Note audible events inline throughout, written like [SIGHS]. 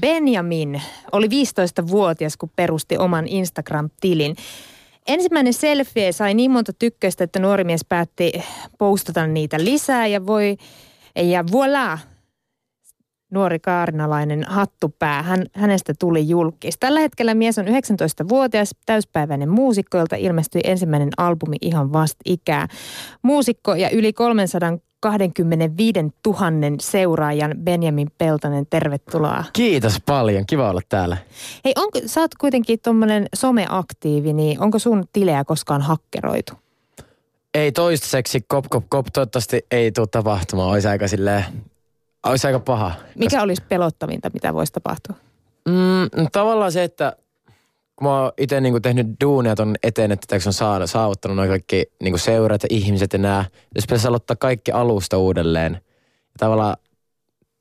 Benjamin oli 15-vuotias, kun perusti oman Instagram-tilin. Ensimmäinen selfie sai niin monta tykkäystä, että nuori mies päätti postata niitä lisää ja voi, ja voilà, nuori kaarinalainen hattupää. Hän, hänestä tuli julkis. Tällä hetkellä mies on 19-vuotias, täyspäiväinen muusikko, jolta ilmestyi ensimmäinen albumi ihan vasta ikää. Muusikko ja yli 325 000 seuraajan Benjamin Peltonen, tervetuloa. Kiitos paljon, kiva olla täällä. Hei, onko, sä oot kuitenkin tuommoinen someaktiivi, niin onko sun tilejä koskaan hakkeroitu? Ei toistaiseksi, kop, kop, kop, toivottavasti ei tule tapahtumaan. Olisi aika silleen olisi aika paha. Mikä koska... olisi pelottavinta, mitä voisi tapahtua? Mm, tavallaan se, että kun mä oon itse niinku tehnyt duunia ton eteen, että on saanut, saavuttanut noin kaikki niinku seurat ja ihmiset ja nää. Jos pitäisi aloittaa kaikki alusta uudelleen. Ja tavallaan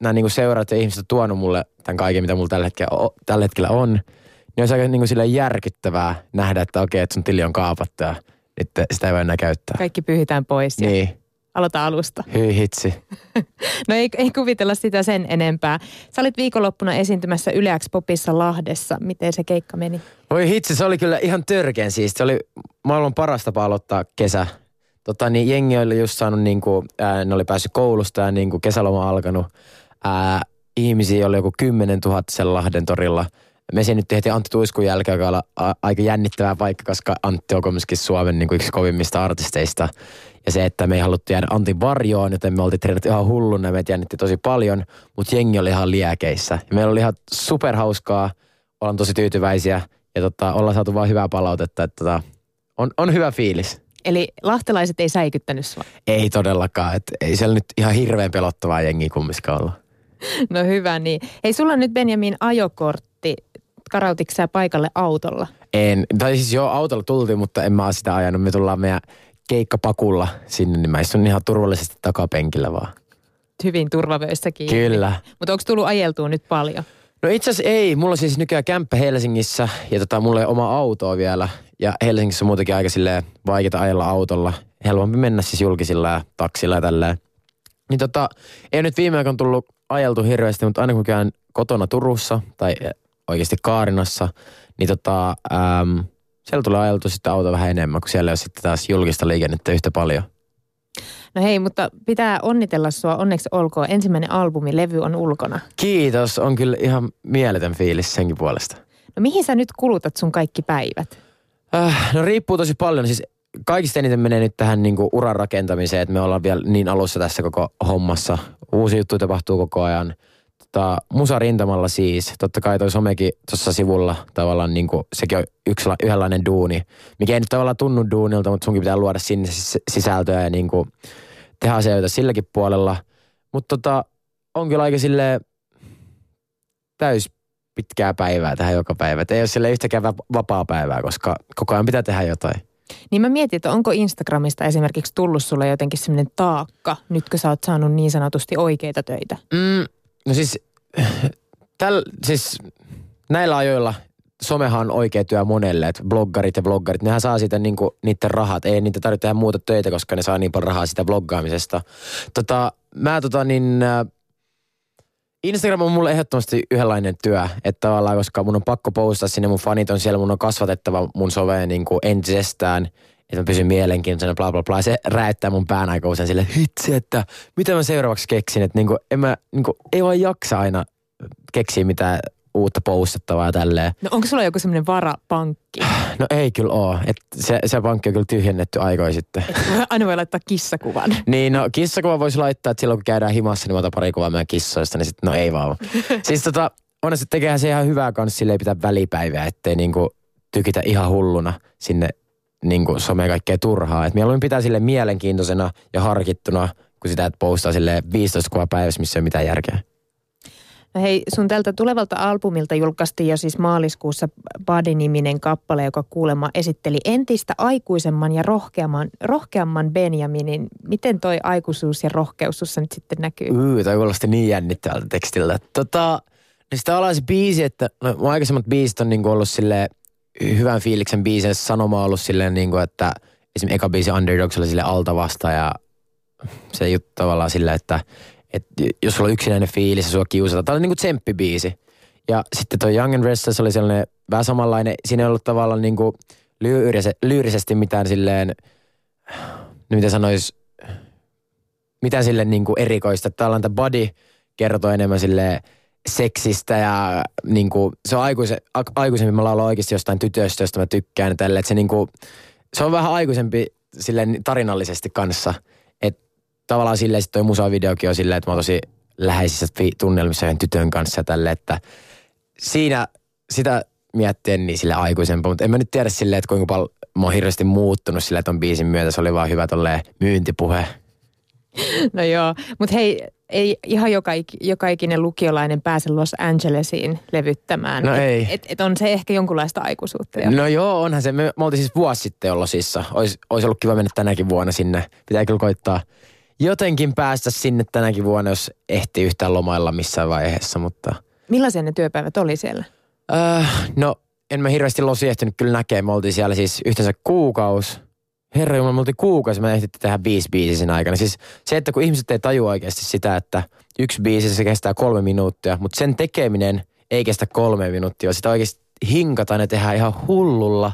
nämä niinku seurat ja ihmiset on tuonut mulle tämän kaiken, mitä mulla tällä hetkellä, tällä hetkellä on. Niin olisi aika niinku järkyttävää nähdä, että okei, että sun tili on kaapattu ja nyt sitä ei voi enää käyttää. Kaikki pyhitään pois. Ja... Niin. Aloita alusta. Hyi hitsi. [LAUGHS] no ei, ei kuvitella sitä sen enempää. Sä olit viikonloppuna esiintymässä Yleäks Popissa Lahdessa. Miten se keikka meni? Voi hitsi, se oli kyllä ihan törkeän siis. Se oli maailman paras tapa aloittaa kesä. Tota, niin jengi oli just saanut, niin kuin, ää, ne oli päässyt koulusta ja niin kuin kesäloma alkanut. Ää, ihmisiä oli joku 10 000 sen Lahden torilla. Me nyt tehtiin Antti Tuiskun jälkeen, joka oli aika jännittävää paikka, koska Antti on kumminkin Suomen niin kuin yksi kovimmista artisteista. Ja se, että me ei haluttu jäädä Antin varjoon, joten me oltiin treenattu ihan hulluna ja meitä jännitti tosi paljon, mutta jengi oli ihan liäkeissä. Ja meillä oli ihan superhauskaa, ollaan tosi tyytyväisiä ja tota, ollaan saatu vaan hyvää palautetta, että tota, on, on hyvä fiilis. Eli lahtelaiset ei säikyttänyt sua? Ei todellakaan, että ei siellä nyt ihan hirveän pelottavaa jengiä kumminkaan olla. [LAUGHS] No hyvä niin. Hei, sulla on nyt Benjamin ajokortti. Karautitko sä paikalle autolla? En, tai siis joo, autolla tultiin, mutta en mä sitä ajanut. Me tullaan meidän keikkapakulla sinne, niin mä istun ihan turvallisesti takapenkillä vaan. Hyvin turvavöissä kiinni. Kyllä. Mutta onko tullut ajeltua nyt paljon? No itse asiassa ei. Mulla on siis nykyään kämppä Helsingissä ja tota, mulla ei oma autoa vielä. Ja Helsingissä on muutenkin aika silleen vaikeaa ajella autolla. Helpompi mennä siis julkisilla ja taksilla ja tälleen. Niin tota, ei nyt viime aikoina tullut ajeltu hirveästi, mutta aina kun käyn kotona Turussa tai oikeasti Kaarinassa, niin tota, ähm, siellä tulee ajeltu sitten auto vähän enemmän, kun siellä on sitten taas julkista liikennettä yhtä paljon. No hei, mutta pitää onnitella sua. Onneksi olkoon. Ensimmäinen albumi, levy on ulkona. Kiitos. On kyllä ihan mieletön fiilis senkin puolesta. No mihin sä nyt kulutat sun kaikki päivät? Äh, no riippuu tosi paljon. Siis kaikista eniten menee nyt tähän niinku uran rakentamiseen, että me ollaan vielä niin alussa tässä koko hommassa. Uusi juttu tapahtuu koko ajan – tota, musarintamalla siis, totta kai toi somekin tuossa sivulla tavallaan niin kuin, sekin on yksi, yhdenlainen duuni, mikä ei nyt tavallaan tunnu duunilta, mutta sunkin pitää luoda sinne sisältöä ja niin kuin, tehdä asioita silläkin puolella. Mutta tota, on kyllä aika sille täys pitkää päivää tähän joka päivä. Et ei ole sille yhtäkään vapaa päivää, koska koko ajan pitää tehdä jotain. Niin mä mietin, että onko Instagramista esimerkiksi tullut sulle jotenkin semmoinen taakka, nyt kun sä oot saanut niin sanotusti oikeita töitä? Mm, No siis, täl, siis näillä ajoilla somehan on oikea työ monelle, että bloggarit ja bloggarit, nehän saa sitä niinku, niiden rahat. Ei niitä tarvitse tehdä muuta töitä, koska ne saa niin paljon rahaa sitä bloggaamisesta. Tota, mä tota niin, äh, Instagram on mulle ehdottomasti yhdenlainen työ, että tavallaan, koska mun on pakko postaa sinne, mun fanit on siellä, mun on kasvatettava mun soveen niin entisestään että mä pysyn mielenkiintoisena, bla bla bla. Se räyttää mun pään aika usein sille, hitsi, että mitä mä seuraavaksi keksin. Että niinku, en mä, niinku, ei vaan jaksa aina keksiä mitään uutta postattavaa ja tälleen. No onko sulla joku semmoinen varapankki? No ei kyllä oo. Et se, se pankki on kyllä tyhjennetty aikoja sitten. Et aina voi laittaa kissakuvan. [LAUGHS] niin no kissakuva voisi laittaa, että silloin kun käydään himassa, niin mä otan pari kuvaa meidän kissoista, niin sitten no ei vaan. [LAUGHS] siis tota, onneksi tekehän se ihan hyvää kanssa, sille ei pitää välipäivää, ettei niinku tykitä ihan hulluna sinne niin kuin some kaikkea turhaa. Et mieluummin pitää sille mielenkiintoisena ja harkittuna, kun sitä, että postaa sille 15 kuvaa päivässä, missä ei ole mitään järkeä. No hei, sun tältä tulevalta albumilta julkaistiin jo siis maaliskuussa Body-niminen kappale, joka kuulemma esitteli entistä aikuisemman ja rohkeamman, rohkeamman Benjaminin. Miten toi aikuisuus ja rohkeus sussa nyt sitten näkyy? Yy, toi kuulosti niin jännittävältä tekstiltä. Tota, niin sitä se biisi, että no, aikaisemmat biisit on niinku ollut silleen hyvän fiiliksen biisin sanoma on ollut silleen niin kuin, että esimerkiksi eka biisi Underdogs oli sille alta vasta ja se juttu tavallaan silleen, että, että jos sulla on yksinäinen fiilis ja sua kiusataan. Tämä on niin kuin tsemppibiisi. Ja sitten toi Young and Restless oli sellainen vähän samanlainen. Siinä ei ollut tavallaan niin kuin lyyrisesti mitään silleen, no miten sanois, mitä sille niin kuin erikoista. Tällainen body kertoo enemmän sille seksistä ja niin kuin, se on aikuise, aikuisempi. Mä laulan oikeasti jostain tytöstä, josta mä tykkään. Tälle, se, niin kuin, se on vähän aikuisempi silleen tarinallisesti kanssa. Että tavallaan silleen sitten toi musavideokin on silleen, että mä oon tosi läheisissä tunnelmissa yhden tytön kanssa tälle, että siinä sitä miettien niin sille aikuisempaa, mutta en mä nyt tiedä silleen, että kuinka paljon mä oon hirveästi muuttunut silleen, että on biisin myötä. Se oli vaan hyvä tolleen myyntipuhe. No joo, mutta hei, ei ihan joka, joka ikinen lukiolainen pääse Los Angelesiin levyttämään. No et, ei. Et, et on se ehkä jonkunlaista aikuisuutta jo. No joo, onhan se. Me, me oltiin siis vuosi sitten Losissa. Ois, ois ollut kiva mennä tänäkin vuonna sinne. Pitää kyllä koittaa jotenkin päästä sinne tänäkin vuonna, jos ehtii yhtään lomailla missään vaiheessa, mutta... Millaisia ne työpäivät oli siellä? Äh, no, en mä hirveästi Losi ehtinyt kyllä näkee. Me oltiin siellä siis yhteensä kuukaus. Herra Jumala, me oltiin kuukausi, me ehdittiin tehdä viisi biisiä sen aikana. Siis se, että kun ihmiset ei tajua oikeasti sitä, että yksi biisi se kestää kolme minuuttia, mutta sen tekeminen ei kestä kolme minuuttia. Sitä oikeasti hinkataan ja tehdään ihan hullulla,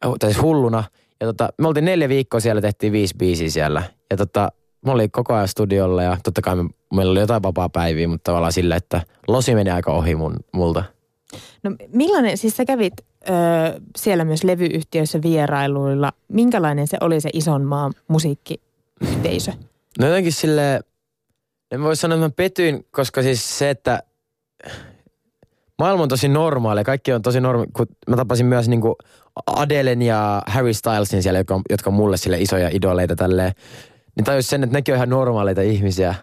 tai siis hulluna. Ja tota, me oltiin neljä viikkoa siellä, tehtiin viisi biisiä siellä. Ja tota, mä olin koko ajan studiolla ja totta kai me, meillä oli jotain vapaa päiviä, mutta tavallaan sillä, että losi meni aika ohi mun, multa. No millainen, siis sä kävit ö, siellä myös levyyhtiöissä vierailuilla. Minkälainen se oli se ison maan musiikkiyhteisö? No jotenkin sille en voi sanoa, että mä petyin, koska siis se, että maailma on tosi normaali. Kaikki on tosi normaali. Kun mä tapasin myös niinku Adelen ja Harry Stylesin siellä, jotka, jotka on mulle sille isoja idoleita tälleen. Niin tajus sen, että nekin on ihan normaaleita ihmisiä.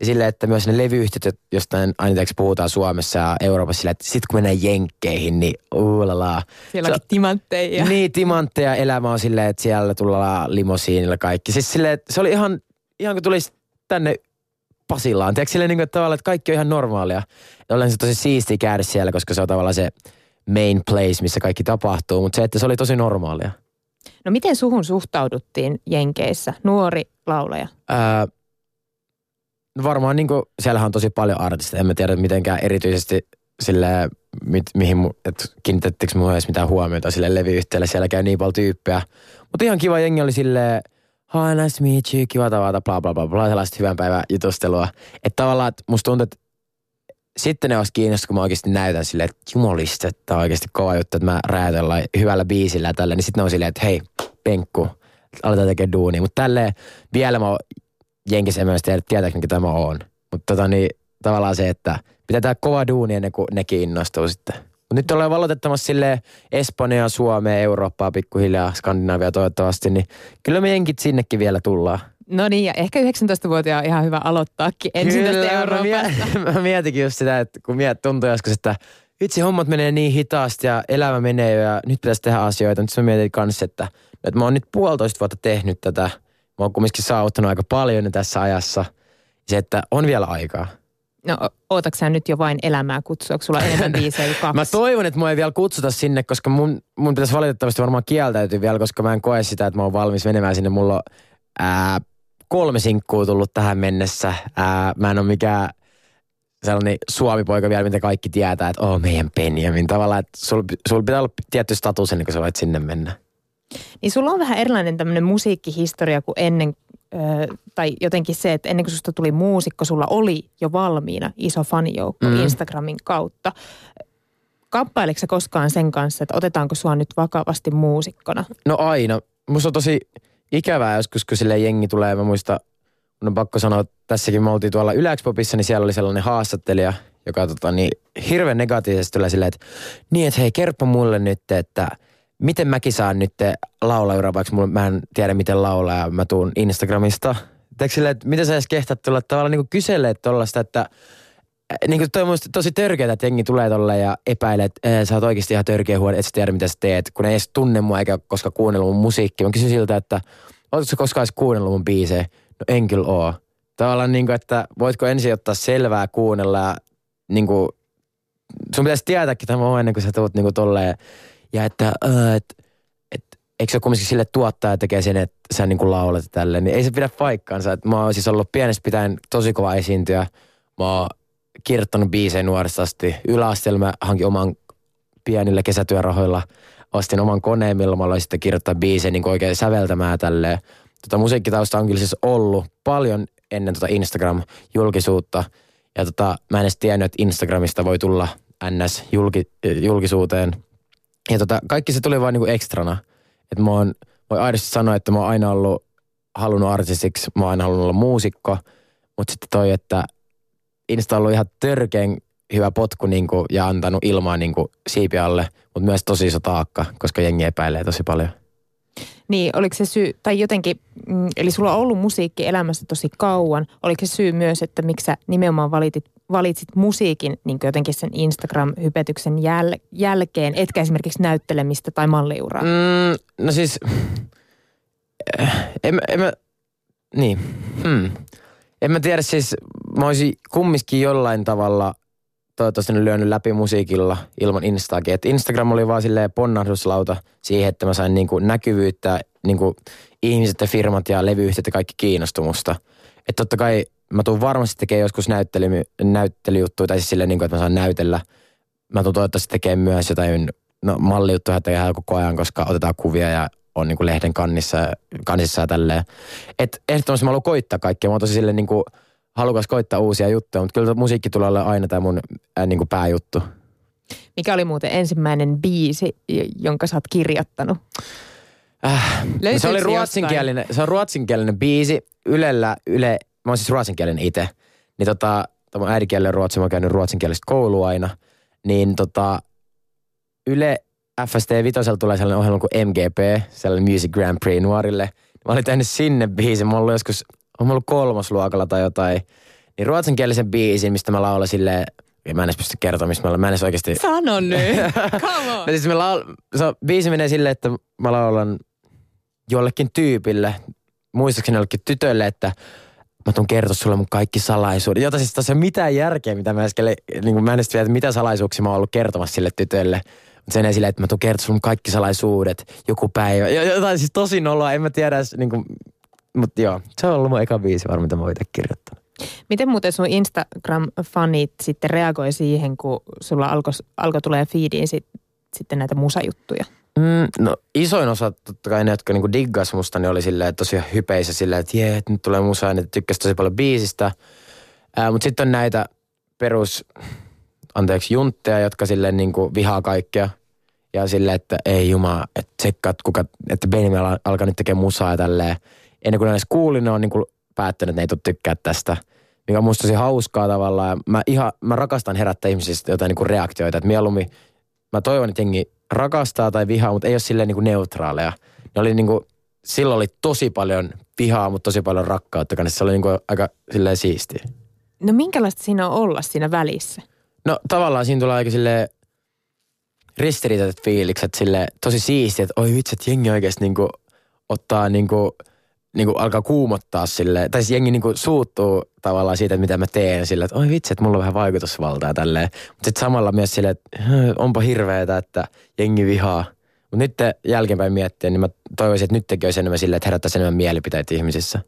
Ja silleen, että myös ne levyyhtiöt, jostain aina puhutaan Suomessa ja Euroopassa silleen, että sit kun mennään jenkkeihin, niin uulala. Siellä on timantteja. Niin, timantteja. Elämä on silleen, että siellä tullaan limosiinilla kaikki. Siis silleen, se oli ihan, ihan kun tulisi tänne Pasilaan. Tiedätkö silleen, niin kuin, että, tavallaan, että kaikki on ihan normaalia. Ja olen se tosi siisti käydä siellä, koska se on tavallaan se main place, missä kaikki tapahtuu. Mutta se, että se oli tosi normaalia. No miten suhun suhtauduttiin Jenkeissä, nuori laulaja? Ää, Varmaan niin kuin, siellähän on tosi paljon artisteja. En mä tiedä mitenkään erityisesti sille, mit, mihin, että kiinnitettekö mua edes mitään huomiota sille levyyhtiölle. Siellä käy niin paljon tyyppejä. Mutta ihan kiva jengi oli silleen, hi nice meet you, kiva tavata, bla bla bla bla, sellaista hyvän päivän jutustelua. Että tavallaan, että musta tuntuu, että sitten ne olisi kiinnostunut, kun mä oikeasti näytän silleen, että jumalista, että on oikeasti kova juttu, että mä räätellään hyvällä biisillä tällä, niin sitten ne on silleen, että hei, penkku, aletaan tekemään duunia. Mutta tälleen vielä mä Jenkissä en myös tiedä, tietääkö mikä tämä on. Mutta tota niin, tavallaan se, että pitää tehdä kova duuni ennen kuin nekin innostuu sitten. Mutta nyt ollaan valotettamassa sille Espanjaa, Suomea, Eurooppaa pikkuhiljaa, Skandinavia toivottavasti, niin kyllä me jenkit sinnekin vielä tullaan. No niin, ja ehkä 19-vuotiaan on ihan hyvä aloittaakin ensin Kyllä, tästä Euroopasta. Mä, [LAUGHS] mä mietinkin just sitä, että kun miet tuntuu joskus, että itse hommat menee niin hitaasti ja elämä menee jo ja nyt pitäisi tehdä asioita. Nyt mä mietin kanssa, että, että mä oon nyt puolitoista vuotta tehnyt tätä – Mä oon kumminkin saavuttanut aika paljon tässä ajassa. Se, että on vielä aikaa. No, ootatko sä nyt jo vain elämää kutsua? Onko sulla enemmän [LAUGHS] biisejä kuin kaksi? mä toivon, että mua ei vielä kutsuta sinne, koska mun, mun pitäisi valitettavasti varmaan kieltäytyä vielä, koska mä en koe sitä, että mä oon valmis menemään sinne. Mulla on ää, kolme sinkkuu tullut tähän mennessä. Ää, mä en ole mikään sellainen suomipoika vielä, mitä kaikki tietää, että oh, meidän Benjamin. Tavallaan, että sulla sul pitää olla tietty status ennen kuin sä voit sinne mennä. Niin sulla on vähän erilainen tämmöinen musiikkihistoria kuin ennen, ö, tai jotenkin se, että ennen kuin susta tuli muusikko, sulla oli jo valmiina iso fanijoukko mm. Instagramin kautta. Kamppaileeko sä koskaan sen kanssa, että otetaanko sua nyt vakavasti muusikkona? No aina. Musta on tosi ikävää joskus, kun sille jengi tulee. Mä muista, mun on pakko sanoa, että tässäkin me oltiin tuolla Yläkspopissa, niin siellä oli sellainen haastattelija, joka tota, niin, hirveän negatiivisesti tulee silleen, että niin, että hei, kerro mulle nyt, että – miten mäkin saan nyt laulaa vaikka mulla, mä en tiedä miten laulaa mä tuun Instagramista. Sille, että miten sä edes kehtaat tulla tavallaan niin kyselee tuollaista, että niin kuin toi on tosi törkeää, että jengi tulee tolle ja epäilee, että sä oot oikeasti ihan törkeä huone, et sä tiedä mitä sä teet, kun ei edes tunne mua eikä koska kuunnellut mun musiikkia. Mä kysyn siltä, että ootko sä koskaan edes kuunnellut mun biisejä? No en kyllä oo. Tavallaan niin kuin, että voitko ensin ottaa selvää kuunnella ja niin kuin, sun pitäisi tietääkin tämä ennen kuin sä tuut niin kuin tolleen ja että, äh, et, et, eikö se kumminkin sille tuottaja tekee sen, että sä niin kuin laulat tälle, niin ei se pidä paikkaansa. Et mä oon siis ollut pienestä pitäen tosi kova esiintyjä. Mä oon kirjoittanut biisejä nuoresta asti. Yläasteella hankin oman pienillä kesätyörahoilla. Ostin oman koneen, millä mä aloin sitten kirjoittaa biisejä niin oikein säveltämään tälleen. Tota, musiikkitausta on kyllä siis ollut paljon ennen tota Instagram-julkisuutta. Ja tota, mä en edes tiennyt, että Instagramista voi tulla NS-julkisuuteen. Ja tota, kaikki se tuli vaan niinku ekstrana. Että mä oon, voi aidosti sanoa, että mä oon aina ollut halunnut artistiksi, mä oon aina halunnut olla muusikko. Mutta sitten toi, että Insta on ollut ihan törkeän hyvä potku niinku, ja antanut ilmaa niinku, siipi alle, mutta myös tosi iso taakka, koska jengi epäilee tosi paljon. Niin, oliko se syy, tai jotenkin, mm, eli sulla on ollut musiikki elämässä tosi kauan. Oliko se syy myös, että miksi sä nimenomaan valitit, valitsit musiikin niin jotenkin sen Instagram-hypetyksen jäl, jälkeen, etkä esimerkiksi näyttelemistä tai malliuraa? Mm, no siis, eh, en, en mä, niin, hmm. En mä tiedä siis, mä olisin kumminkin jollain tavalla toivottavasti lyönyt läpi musiikilla ilman Instaakin. Et Instagram oli vaan silleen ponnahduslauta siihen, että mä sain niinku näkyvyyttä, niinku ihmiset ja firmat ja levyyhtiöt ja kaikki kiinnostumusta. Että totta kai mä tuun varmasti tekemään joskus näyttely, näyttelyjuttuja, tai siis silleen, niinku, että mä saan näytellä. Mä tuun toivottavasti tekemään myös jotain no, mallijuttuja tehdään koko ajan, koska otetaan kuvia ja on niinku lehden kannissa, kannissa ja tälleen. Et ehdottomasti mä haluan koittaa kaikkea. Mä oon tosi silleen niinku, halukas koittaa uusia juttuja, mutta kyllä musiikki tulee olla aina tämä mun ää, niinku pääjuttu. Mikä oli muuten ensimmäinen biisi, jonka sä oot kirjoittanut? Äh, no se oli ruotsinkielinen, se on ruotsinkielinen biisi. Ylellä, Yle, mä oon siis ruotsinkielinen itse. Niin tota, mun äidinkielinen ruotsi, mä oon käynyt ruotsinkielistä koulua aina. Niin tota, Yle FST Vitosella tulee sellainen ohjelma kuin MGP, sellainen Music Grand Prix nuorille. Mä olin tehnyt sinne biisin, mä ollut joskus, on ollut kolmosluokalla tai jotain. Niin ruotsinkielisen biisin, mistä mä laulan silleen, mä en edes pysty kertomaan, mistä mä, mä en edes oikeasti... Sano nyt, [LAUGHS] come on. no siis mä laul... se on, biisi menee silleen, että mä laulan jollekin tyypille, muistaakseni jollekin tytölle, että mä tuun kertoa sulle mun kaikki salaisuudet. Jota siis tässä ei mitään järkeä, mitä mä äsken, niin kuin mä en edes tiedä, mitä salaisuuksia mä oon ollut kertomassa sille tytölle. Mutta sen silleen, että mä tuun kertoa sun kaikki salaisuudet joku päivä. Jotain siis tosi noloa, en mä tiedä niin kuin, mutta joo, se on ollut mun eka biisi varmaan, mitä mä oon itse kirjoittanut. Miten muuten sun Instagram-fanit sitten reagoi siihen, kun sulla alkoi alko tulee feediin sit, sitten näitä musajuttuja? Mm, no isoin osa totta kai ne, jotka niinku diggas musta, niin oli silleen tosi hypeissä silleen, että jee, nyt tulee musa ne tykkäsi tosi paljon biisistä. Mutta sitten on näitä perus, anteeksi, juntteja, jotka silleen niinku vihaa kaikkea. Ja silleen, että ei juma, että tsekkaat, kuka, että Benjamin alkaa nyt tekemään musaa ja tälleen. Ennen kuin ne edes kuulin, ne on niinku päättänyt, että ne ei tule tykkää tästä. Mikä on musta tosi hauskaa tavallaan. Mä, ihan, mä rakastan herättää ihmisistä jotain niinku reaktioita. Että mieluummin, mä toivon, että jengi rakastaa tai vihaa, mutta ei ole silleen niinku neutraaleja. Ne oli niinku, silloin oli tosi paljon vihaa, mutta tosi paljon rakkautta kanssa. Se oli niinku aika silleen siistiä. No minkälaista siinä on olla siinä välissä? No tavallaan siinä tulee aika silleen ristiriitaiset fiilikset, sille tosi siistiä, että oi vitsi, että jengi oikeasti niinku ottaa niinku, niinku alkaa kuumottaa sille, tai siis jengi niinku suuttuu tavallaan siitä, että mitä mä teen sille, että oi vitsi, että mulla on vähän vaikutusvaltaa tälleen. Mutta sitten samalla myös sille, että onpa hirveetä, että jengi vihaa. Mutta nyt jälkeenpäin miettien, niin mä toivoisin, että nyt olisi enemmän silleen, että herättäisi enemmän mielipiteitä ihmisissä.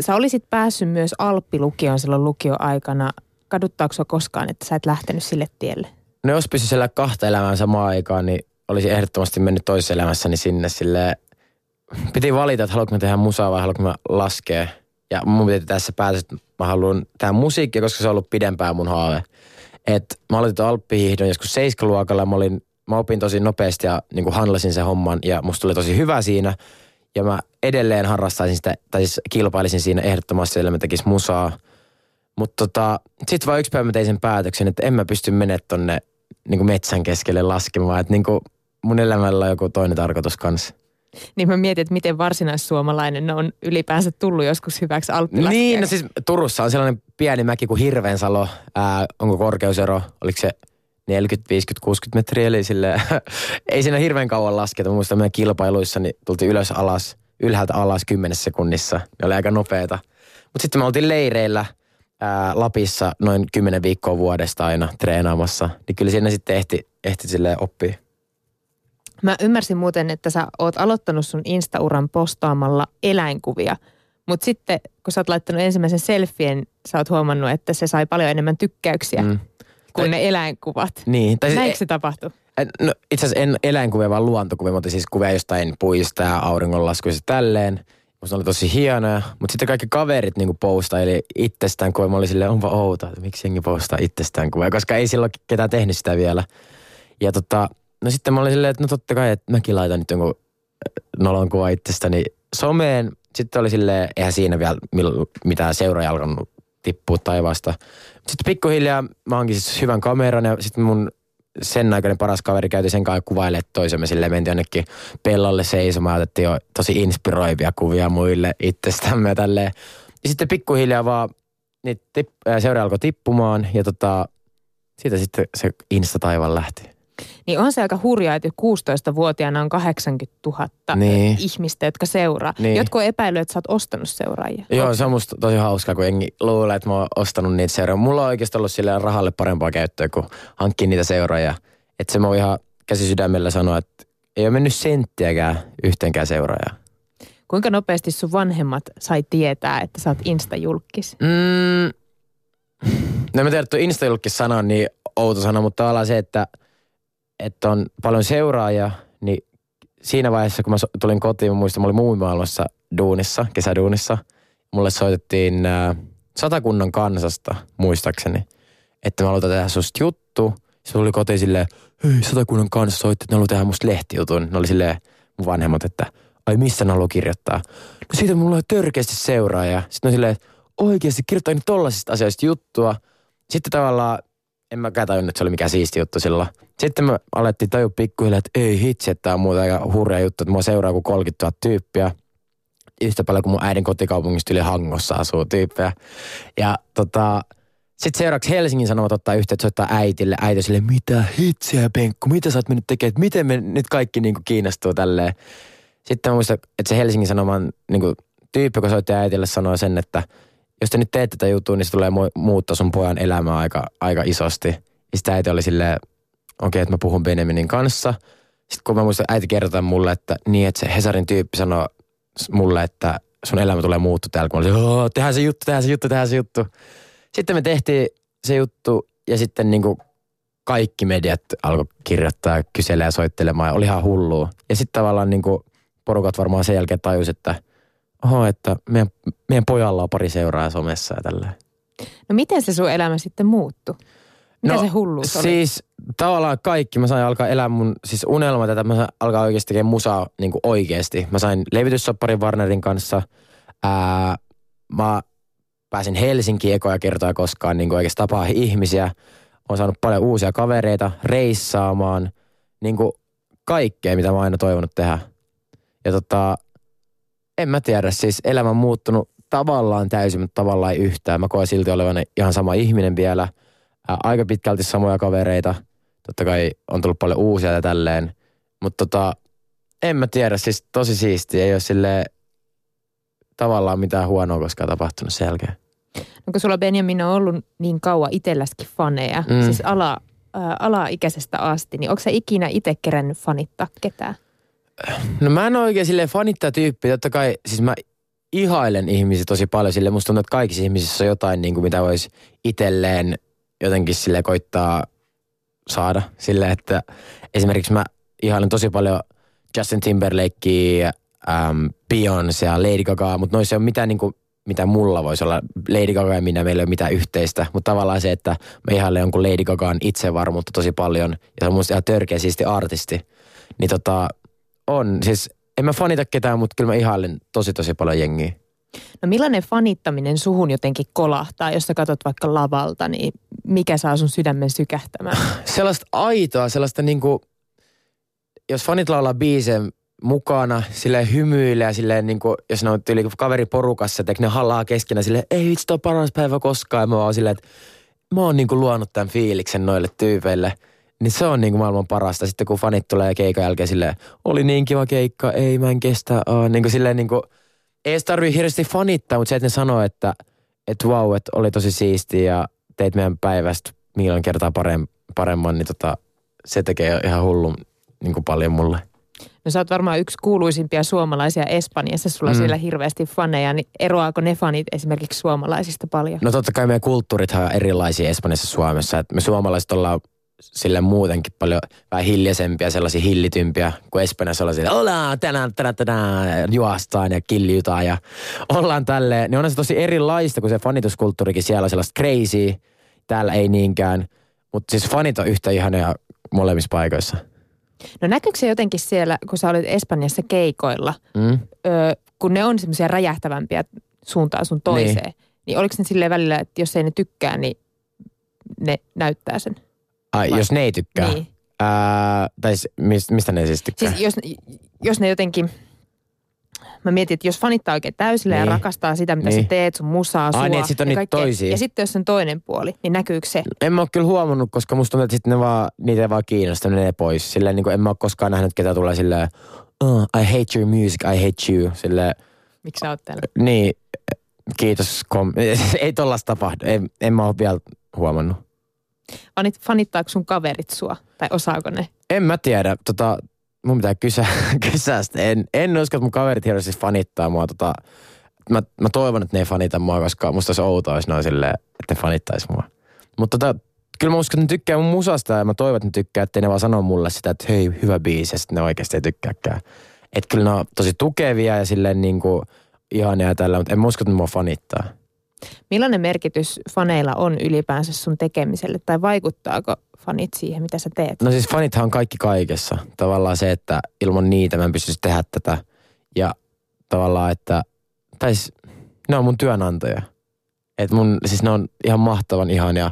Sä olisit päässyt myös Alppilukioon silloin lukioaikana. Kaduttaako koskaan, että sä et lähtenyt sille tielle? No jos pystyisi elää kahta elämää samaan aikaan, niin olisi ehdottomasti mennyt toisessa elämässäni sinne sille Piti valita, että haluanko mä tehdä musaa vai haluanko mä laskea. Ja mun piti tässä päätös, että mä haluan tehdä musiikkia, koska se on ollut pidempään mun haave. Et mä aloitin alppihiihdon joskus seiskaluokalla mä, olin, mä opin tosi nopeasti ja niin kuin handlasin sen homman ja musta tuli tosi hyvä siinä. Ja mä edelleen harrastaisin sitä, tai siis kilpailisin siinä ehdottomasti, sillä mä tekis musaa. Mutta tota, sitten vaan yksi päivä mä tein sen päätöksen, että en mä pysty menemään tonne niin kuin metsän keskelle laskemaan. Että niin kuin mun elämällä on joku toinen tarkoitus kanssa. Niin mä mietin, että miten varsinaissuomalainen on ylipäänsä tullut joskus hyväksi alppilaskeja. Niin, no siis Turussa on sellainen pieni mäki kuin Hirvensalo. Ää, onko korkeusero, oliko se 40, 50, 60 metriä, eli sille, [LAUGHS] ei siinä hirveän kauan lasketa. Muista meidän kilpailuissa niin tultiin ylös alas, ylhäältä alas kymmenessä sekunnissa. Ne oli aika nopeita. Mutta sitten me oltiin leireillä ää, Lapissa noin kymmenen viikkoa vuodesta aina treenaamassa. Niin kyllä siinä sitten ehti, ehti silleen oppia. Mä ymmärsin muuten, että sä oot aloittanut sun Insta-uran postaamalla eläinkuvia. Mutta sitten kun sä oot laittanut ensimmäisen selfien, sä oot huomannut, että se sai paljon enemmän tykkäyksiä mm. kuin ne eläinkuvat. Niin. Tai Näinkö se tapahtui? No, itse asiassa en eläinkuvia, vaan luontokuvia, mutta siis kuvia jostain puista ja auringonlaskuista tälleen. Musta oli tosi hienoja, mutta sitten kaikki kaverit niinku postaili itsestään kuvia. Mä olin silleen, onpa outo, että miksi jengi postaa itsestään kuvia, koska ei silloin ketään tehnyt sitä vielä. Ja tota, no sitten mä olin silleen, että no totta kai, että mäkin laitan nyt jonkun nolon kuva itsestäni someen. Sitten oli silleen, eihän siinä vielä mitään seuraaja alkanut tippua taivaasta. Sitten pikkuhiljaa mä oonkin siis hyvän kameran ja sitten mun sen aikainen paras kaveri käytiin sen kanssa kuvailemaan toisemme silleen, mentiin jonnekin pellolle seisomaan, otettiin jo tosi inspiroivia kuvia muille itsestämme ja tälleen. Ja sitten pikkuhiljaa vaan niitä tip- seura alkoi tippumaan ja tota, siitä sitten se Insta-taival lähti. Niin on se aika hurjaa, että 16-vuotiaana on 80 000 niin. ihmistä, jotka seuraa. Niin. Jotkut epäilyt, että sä oot ostanut seuraajia. Joo, se on musta tosi hauskaa, kun jengi luulee, että mä oon ostanut niitä seuraajia. Mulla on oikeasti ollut sille rahalle parempaa käyttöä, kuin hankkia niitä seuraajia. Että se mä oon ihan käsi sydämellä sanoa, että ei ole mennyt senttiäkään yhteenkään seuraajaa. Kuinka nopeasti sun vanhemmat sai tietää, että sä oot Insta-julkis? Mm, no mä tiedän, että Insta-julkis sana on niin outo sana, mutta tavallaan se, että – että on paljon seuraajia, niin siinä vaiheessa, kun mä tulin kotiin, mä muistan, mä olin muumimaailmassa duunissa, kesäduunissa. Mulle soitettiin äh, satakunnan kansasta, muistaakseni, että mä halutaan tehdä susta juttu. Se tuli kotiin silleen, hei satakunnan kanssa soitti, että ne haluaa tehdä musta lehtijutun. Ne oli silleen mun vanhemmat, että ai missä ne haluaa kirjoittaa. No siitä mulla on törkeästi seuraaja. Sitten on silleen, oikeasti kirjoittaa nyt tollasista asioista juttua. Sitten tavallaan en mä tajunnut, että se oli mikään siisti juttu silloin. Sitten me alettiin tajua pikkuhiljaa, että ei hitsi, että tämä on muuta aika hurja juttu, että mua seuraa kuin 30 000 tyyppiä. Yhtä paljon kuin mun äidin kotikaupungista yli Hangossa asuu tyyppejä. Ja tota, sitten seuraavaksi Helsingin Sanomat ottaa yhteyttä, soittaa äitille. Äiti sille, mitä hitsiä Penkku, mitä sä oot mennyt tekemään, että miten me nyt kaikki niinku kiinnostuu tälleen. Sitten mä muistan, että se Helsingin Sanoman niinku, tyyppi, joka soitti äitille, sanoi sen, että – jos te nyt teette tätä juttua, niin se tulee muuttaa sun pojan elämää aika, aika isosti. Ja sitten äiti oli silleen, okei, okay, että mä puhun Benjaminin kanssa. Sitten kun mä muistan, äiti kertoi mulle, että niin, että se Hesarin tyyppi sanoi mulle, että sun elämä tulee muuttua täällä. Kun mä olin, tehdään se juttu, tehdään se juttu, tehdään se juttu. Sitten me tehtiin se juttu ja sitten niin kuin kaikki mediat alkoi kirjoittaa, kyselemään ja soittelemaan ja oli ihan hullua. Ja sitten tavallaan niin kuin porukat varmaan sen jälkeen tajus, että – oho, että meidän, meidän pojalla on pari seuraa somessa ja tällä. No miten se sun elämä sitten muuttui? Mitä no, se hulluus oli? Siis tavallaan kaikki. Mä sain alkaa elää mun siis unelma tätä. Mä sain alkaa oikeasti tekemään musaa niin kuin oikeasti. Mä sain levityssopparin Warnerin kanssa. Ää, mä pääsin Helsinkiin ekoja kertoja koskaan niin kuin oikeasti tapaa ihmisiä. Olen saanut paljon uusia kavereita reissaamaan. Niin kuin kaikkea, mitä mä oon aina toivonut tehdä. Ja tota, en mä tiedä, siis elämä on muuttunut tavallaan täysin, mutta tavallaan ei yhtään. Mä koen silti olevan ihan sama ihminen vielä. Ää, aika pitkälti samoja kavereita. Totta kai on tullut paljon uusia ja tälleen. Mutta tota, en mä tiedä, siis tosi siisti. Ei ole sille tavallaan mitään huonoa koskaan tapahtunut sen jälkeen. No kun sulla Benjamin on ollut niin kauan itselläskin faneja, mm. siis ala, ä, alaikäisestä asti, niin onko se ikinä itse kerännyt fanittaa ketään? No mä en ole oikein silleen fanittaa tyyppi. Totta kai, siis mä ihailen ihmisiä tosi paljon sille. Musta tuntuu, että kaikissa ihmisissä on jotain, niin kuin mitä voisi itselleen jotenkin sille koittaa saada. Sille, että esimerkiksi mä ihailen tosi paljon Justin Timberlakea, ähm, Beyoncé ja Lady Gaga, mutta noissa ei ole mitään niin kuin, mitä mulla voisi olla. Lady Gaga ja minä, meillä ei ole mitään yhteistä. Mutta tavallaan se, että mä ihailen jonkun Lady Gagaan itsevarmuutta tosi paljon. Ja se on musta ihan törkeä siisti artisti. Niin tota, on. Siis en mä fanita ketään, mutta kyllä mä ihailen tosi tosi paljon jengiä. No millainen fanittaminen suhun jotenkin kolahtaa, jos sä katsot vaikka lavalta, niin mikä saa sun sydämen sykähtämään? [LAUGHS] sellaista aitoa, sellaista niinku, jos fanit laulaa biiseen mukana, silleen hymyilee ja silleen niinku, jos ne on tyyli kaveriporukassa, että ne hallaa keskenään silleen, ei vitsi, toi paras päivä koskaan. Ja mä oon silleen, että mä oon niinku luonut tämän fiiliksen noille tyypeille – niin se on niinku maailman parasta. Sitten kun fanit tulee keikan jälkeen silleen, oli niin kiva keikka, ei mä en kestä. Oh, niin kuin silleen niinku, ei edes tarvii hirveästi fanittaa, mutta se, että ne sanoo, että et wow, että oli tosi siistiä ja teit meidän päivästä milloin kertaa paremman, niin tota, se tekee ihan hullun niin kuin paljon mulle. No sä oot varmaan yksi kuuluisimpia suomalaisia Espanjassa, sulla Mm. siellä hirveästi faneja, niin eroaako ne fanit esimerkiksi suomalaisista paljon? No totta kai meidän kulttuurithan on erilaisia Espanjassa ja Suomessa. Et me suomalaiset ollaan sille muutenkin paljon vähän hiljaisempiä, sellaisia hillitympiä, kuin Espanjassa ollaan sille, ollaan tänään, tänään, tänään, juostaan ja kiljutaan ja ollaan tälleen. Niin on se tosi erilaista, kun se fanituskulttuurikin siellä on sellaista crazy, täällä ei niinkään. Mutta siis fanit on yhtä ihania molemmissa paikoissa. No näkyykö se jotenkin siellä, kun sä olit Espanjassa keikoilla, Mm? ö, kun ne on semmoisia räjähtävämpiä suuntaan sun toiseen, niin, niin oliko ne silleen välillä, että jos ei ne tykkää, niin ne näyttää sen? Ai, Vai- jos ne ei tykkää. Niin. Ää, tai mis, mistä ne siis tykkää? Siis jos, jos ne jotenkin, mä mietin, että jos fanittaa oikein täysillä ja Niin. rakastaa sitä, mitä Niin. sä teet, sun musaa, sua Ai niin, sit on ja niitä kaikkea. toisia. Ja sitten jos on toinen puoli, niin näkyykö se? En mä oo kyllä huomannut, koska musta tuntuu, että sit ne vaan, niitä ei vaan kiinnosta, ne pois. Silleen niin kuin en mä oo koskaan nähnyt, ketä tulee silleen, oh, I hate your music, I hate you. Silleen, Miksi sä oot täällä? niin, kiitos. Kom- [LAUGHS] ei tollasta tapahdu. En, en mä oo vielä huomannut. Fanit, fanittaako sun kaverit sua? Tai osaako ne? En mä tiedä. Tota, mun pitää [LAUGHS] kysyä sitä. En, en usko, että mun kaverit hirveästi fanittaa mua. Tota, mä, mä toivon, että ne ei fanita mua, koska musta olisi outoa, jos ne on että ne fanittais mua. Mutta tota, kyllä mä uskon, että ne tykkää mun musasta ja mä toivon, että ne tykkää, ettei ne vaan sano mulle sitä, että hei, hyvä biisi, ja sitten ne oikeasti ei tykkääkään. Että kyllä ne on tosi tukevia ja silleen niin kuin ihania ja tällä, mutta en mä usko, että ne mua fanittaa. Millainen merkitys faneilla on ylipäänsä sun tekemiselle? Tai vaikuttaako fanit siihen, mitä sä teet? No siis fanithan on kaikki kaikessa. Tavallaan se, että ilman niitä mä en pystyisi tehdä tätä. Ja tavallaan, että, tai siis, ne on mun työnantaja. Et mun, siis ne on ihan mahtavan ihania.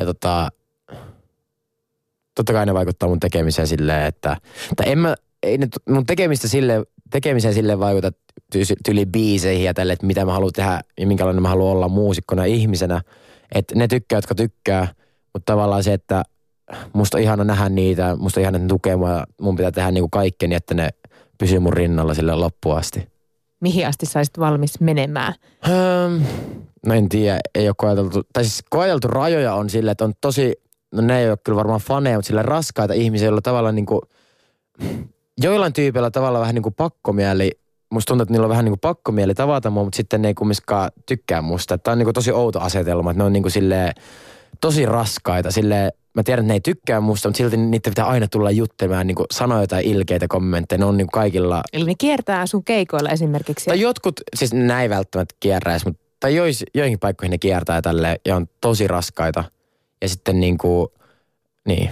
Ja tota, totta kai ne vaikuttaa mun tekemiseen silleen, että, tai en mä, ei ne mun tekemistä sille, tekemiseen sille vaikuta ty- tyli biiseihin ja tälle, että mitä mä haluan tehdä ja minkälainen mä haluan olla muusikkona ihmisenä. Että ne tykkää, jotka tykkää, mutta tavallaan se, että musta on ihana nähdä niitä, musta on ihana, että ne tukee mua ja mun pitää tehdä niinku kaikkeni, että ne pysyy mun rinnalla sille loppuun asti. Mihin asti saisit valmis menemään? Hmm, no en tiedä, ei ole koeteltu, tai siis koeteltu rajoja on sille, että on tosi, no ne ei ole kyllä varmaan faneja, mutta sille raskaita ihmisiä, joilla tavallaan niinku, joillain tyypeillä tavallaan vähän niinku pakkomieli, musta tuntuu, että niillä on vähän niinku pakkomieli tavata mua, mutta sitten ne ei kumminkaan tykkää musta. Tämä on niinku tosi outo asetelma, että ne on niinku silleen, tosi raskaita. Sille mä tiedän, että ne ei tykkää musta, mutta silti niiden pitää aina tulla juttelemaan, niin sanoa jotain ilkeitä kommentteja. Ne on niin kaikilla... Eli ne kiertää sun keikoilla esimerkiksi. Tai jotkut, siis näin välttämättä kierräisi, mutta tai jois, joihinkin paikkoihin ne kiertää tälle ja on tosi raskaita. Ja sitten niin kuin, niin,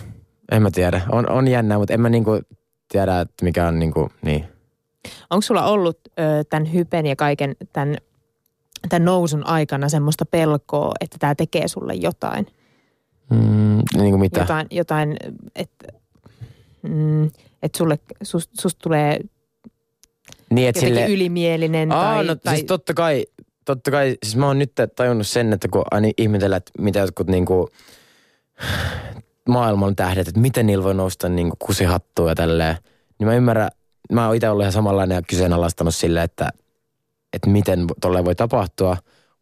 en mä tiedä. On, on jännää, mutta en mä niin kuin tiedä, että mikä on niin kuin, niin. Onko sulla ollut ö, tämän hypen ja kaiken tämän, tämän nousun aikana semmoista pelkoa, että tämä tekee sulle jotain? Mm, niin kuin mitä? Jotain, jotain että mm, et sulle, sus, susta tulee Niin, jotenkin sille, ylimielinen Aa, tai, no tai siis totta kai, totta kai, siis mä oon nyt tajunnut sen, että kun aina ihmetellään, että mitä jotkut niinku maailman tähdet, että miten niillä voi nousta niinku kusihattua ja tälleen. Niin mä ymmärrän, mä oon itse ollut ihan samanlainen ja kyseenalaistanut silleen, että, että miten tolleen voi tapahtua.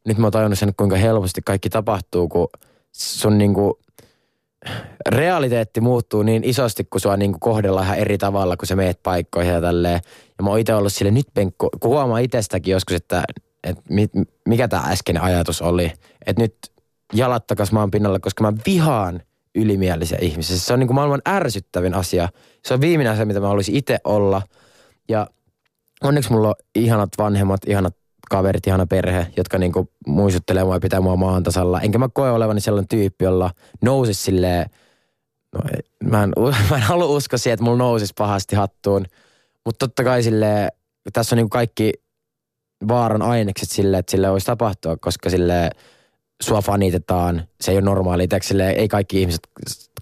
Nyt mä oon tajunnut sen, kuinka helposti kaikki tapahtuu, kun sun niinku realiteetti muuttuu niin isosti, kun sua niinku kohdellaan ihan eri tavalla, kun sä meet paikkoihin ja tälleen. Ja mä oon itse ollut sille nyt penkko, kun huomaa itsestäkin joskus, että, että mi, mikä tämä äskeinen ajatus oli. Että nyt jalat takas maan pinnalla, koska mä vihaan ylimielisiä ihmisiä. Se on niinku maailman ärsyttävin asia. Se on viimeinen asia, mitä mä haluaisin itse olla. Ja onneksi mulla on ihanat vanhemmat, ihanat kaverit, ihana perhe, jotka niinku muistuttelee mua ja pitää mua maan tasalla. Enkä mä koe olevani sellainen tyyppi, jolla nousisi silleen, no, mä, en, [LAUGHS] mä en halua uskoa siihen, että mulla nousisi pahasti hattuun. Mutta totta kai sille tässä on niinku kaikki vaaran ainekset sille, että sille voisi tapahtua, koska sille sua fanitetaan. Se ei ole normaali. Sille, ei kaikki ihmiset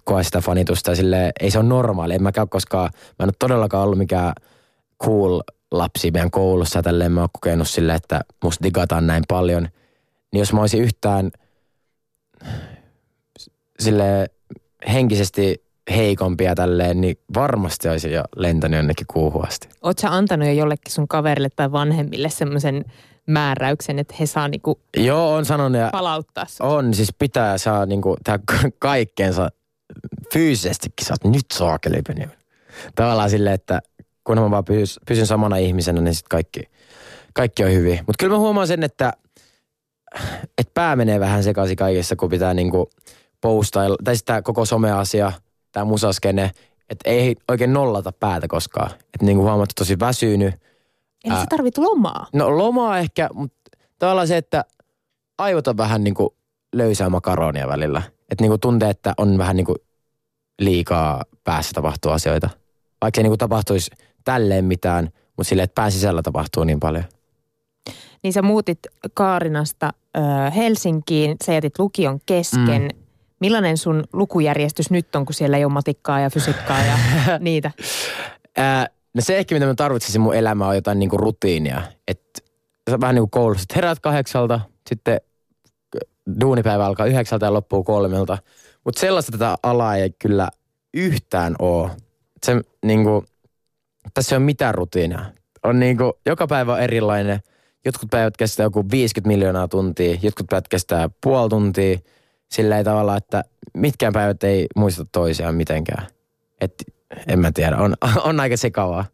koe sitä fanitusta. Sille, ei se ole normaali. En mäkään koskaan, mä en ole todellakaan ollut mikään cool lapsi meidän koulussa. Tälleen mä oon kokenut sille, että musta digataan näin paljon. Niin jos mä olisin yhtään sille henkisesti heikompia tälleen, niin varmasti olisin jo lentänyt jonnekin kuuhun asti. sä antanut jo jollekin sun kaverille tai vanhemmille semmoisen määräyksen, että he saa niinku Joo, on sanonut ja palauttaa sut? on, siis pitää saa niinku [LAUGHS] kaikkeensa fyysisestikin. Oot nyt saakeli. Tavallaan silleen, että kunhan mä vaan pysyn, pysyn samana ihmisenä, niin sitten kaikki, kaikki on hyvin. Mutta kyllä mä huomaan sen, että, että pää menee vähän sekaisin kaikessa, kun pitää niinku postailla, tai sitä koko someasia, tämä musaskene, että ei oikein nollata päätä koskaan. Että niinku huomaa, että tosi väsynyt. Eli sä tarvit lomaa. No lomaa ehkä, mutta tavallaan se, että aivot on vähän niinku löysää makaronia välillä. Että niinku tuntee, että on vähän niinku liikaa päässä tapahtuu asioita. Vaikka ei niinku tapahtuisi tälleen mitään, mutta silleen, että pään sisällä tapahtuu niin paljon. Niin sä muutit Kaarinasta ö, Helsinkiin, sä jätit lukion kesken. Mm. Millainen sun lukujärjestys nyt on, kun siellä ei ole matikkaa ja fysiikkaa ja [LAUGHS] niitä? Ää, no se ehkä, mitä mä tarvitsisin mun elämää, on jotain niinku rutiinia. Että vähän niin kuin koulussa, että heräät kahdeksalta, sitten duunipäivä alkaa yhdeksältä ja loppuu kolmelta. Mutta sellaista tätä alaa ei kyllä yhtään ole. Se niinku, tässä ei ole mitään rutiinia. On niinku, joka päivä on erilainen. Jotkut päivät kestää joku 50 miljoonaa tuntia, jotkut päivät kestää puoli tuntia. Sillä ei tavalla, että mitkään päivät ei muista toisiaan mitenkään. Et, en mä tiedä, on, [LAUGHS] on aika sekavaa.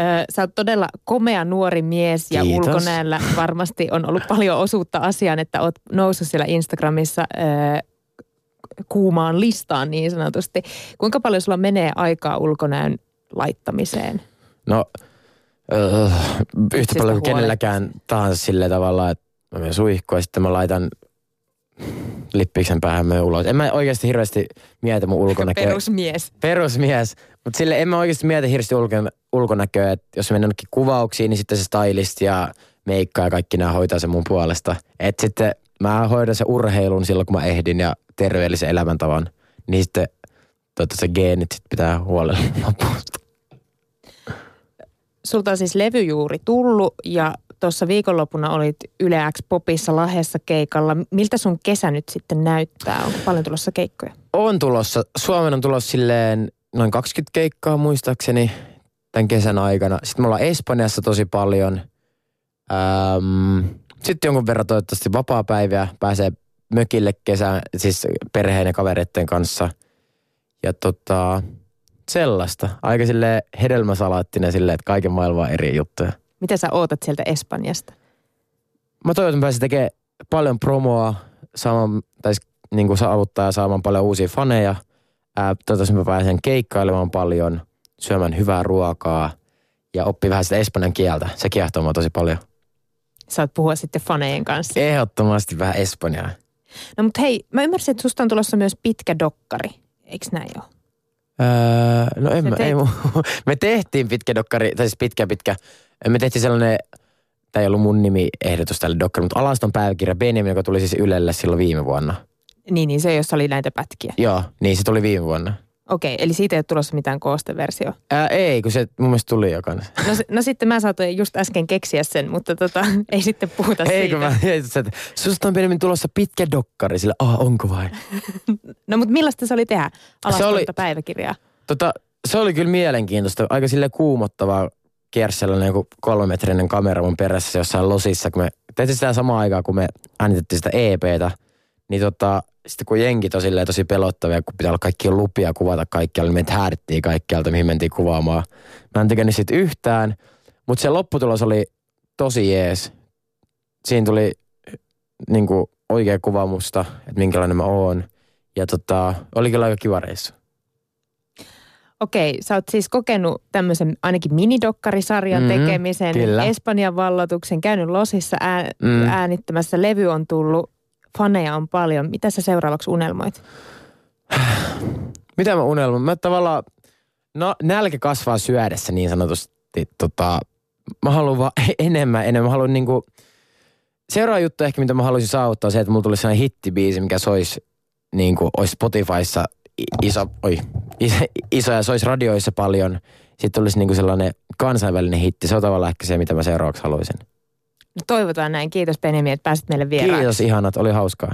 Ö, sä oot todella komea nuori mies ja Kiitos. ulkonäöllä varmasti on ollut paljon osuutta asiaan, että oot noussut siellä Instagramissa ö, kuumaan listaan niin sanotusti. Kuinka paljon sulla menee aikaa ulkonäön laittamiseen? No, öö, yhtä Itsistä paljon kuin kenelläkään tahansa sillä tavalla, että mä menen suihkuun ja sitten mä laitan lippiksen päähän menen ulos. En mä oikeasti hirveästi mieti mun ulkonäköä. Perusmies. Perusmies. Mutta sille en mä oikeasti mieti hirveästi ulko- ulkonäköä, että jos mennään jonnekin kuvauksiin, niin sitten se stylist ja meikka ja kaikki nämä hoitaa sen mun puolesta. Et sitten mä hoidan sen urheilun silloin, kun mä ehdin ja terveellisen elämäntavan. Niin sitten toivottavasti se geenit sit pitää huolella lopusta. Sulta on siis levy juuri tullut ja tuossa viikonloppuna olit Yle X Popissa Lahdessa keikalla. Miltä sun kesä nyt sitten näyttää? Onko paljon tulossa keikkoja? On tulossa. Suomen on tulossa silleen noin 20 keikkaa muistaakseni tämän kesän aikana. Sitten me ollaan Espanjassa tosi paljon. Ähm, sitten jonkun verran toivottavasti vapaa-päiviä. Pääsee mökille kesän, siis perheen ja kavereiden kanssa. Ja tota, sellaista. Aika sille hedelmäsalaattinen silleen, että kaiken maailman eri juttuja. Mitä sä ootat sieltä Espanjasta? Mä toivon, että mä pääsin tekemään paljon promoa, saamaan, tai niin kuin saavuttaa ja saamaan paljon uusia faneja. Toivottavasti mä pääsen keikkailemaan paljon, syömään hyvää ruokaa ja oppii vähän sitä espanjan kieltä. Se kiehtoo mua tosi paljon. Saat puhua sitten fanejen kanssa. Ehdottomasti vähän espanjaa. No mutta hei, mä ymmärsin, että susta on tulossa myös pitkä dokkari. Eikö näin ole? Öö, no en Sä mä, teit- ei [LAUGHS] me tehtiin pitkä dokkari, tai siis pitkä pitkä. Me tehtiin sellainen, tämä ei ollut mun nimi ehdotus tälle dokkari, mutta Alaston päiväkirja Benjamin, joka tuli siis Ylelle silloin viime vuonna. Niin, niin se, jossa oli näitä pätkiä. Joo, niin se tuli viime vuonna. Okei, eli siitä ei ole tulossa mitään koosteversio. Ää, ei, kun se mun mielestä tuli jokainen. No, se- no sitten mä saatoin just äsken keksiä sen, mutta tota, [LAUGHS] ei sitten puhuta Ei, siitä. kun mä mietin, että susta on pienemmin tulossa pitkä dokkari, sillä ah, onko vai? [LAUGHS] No mutta millaista se oli tehdä alastonta päiväkirjaa? Tota, se oli kyllä mielenkiintoista, aika sille kuumottavaa kiersi sellainen joku kolmemetrinen kamera mun perässä jossain losissa, kun me tehtiin sitä samaan aikaan, kun me äänitettiin sitä EPtä, niin tota, sitten kun jenkit on silleen tosi pelottavia, kun pitää olla kaikki lupia kuvata kaikkialle, niin meitä häädettiin kaikkialta, mihin mentiin kuvaamaan. Mä en tykännyt siitä yhtään, mutta se lopputulos oli tosi jees. Siinä tuli niin kuin oikea kuva musta, että minkälainen mä oon. Ja tota, oli kyllä aika kiva reissu. Okei, sä oot siis kokenut tämmöisen ainakin minidokkarisarjan Mhm, tekemisen, kyllä. Espanjan vallotuksen, käynyt Losissa ää, Mm. äänittämässä, levy on tullut, faneja on paljon. Mitä sä seuraavaksi unelmoit? [SIGHS] Mitä mä unelmoin? Mä tavallaan, no nälkä kasvaa syödessä niin sanotusti. Tota, mä haluan vaan [LAUGHS] enemmän, enemmän. Mä haluan niinku, seuraava juttu ehkä, mitä mä haluaisin saavuttaa, on se, että mulla tulisi sellainen hittibiisi, mikä soisi niinku, olisi Spotifyssa iso, oi, iso, iso ja soisi radioissa paljon. Sitten tulisi niinku sellainen kansainvälinen hitti. Se on tavallaan ehkä se, mitä mä seuraavaksi haluaisin. No toivotaan näin. Kiitos Benjamin, että pääsit meille vieraaksi. Kiitos ihanat, oli hauskaa.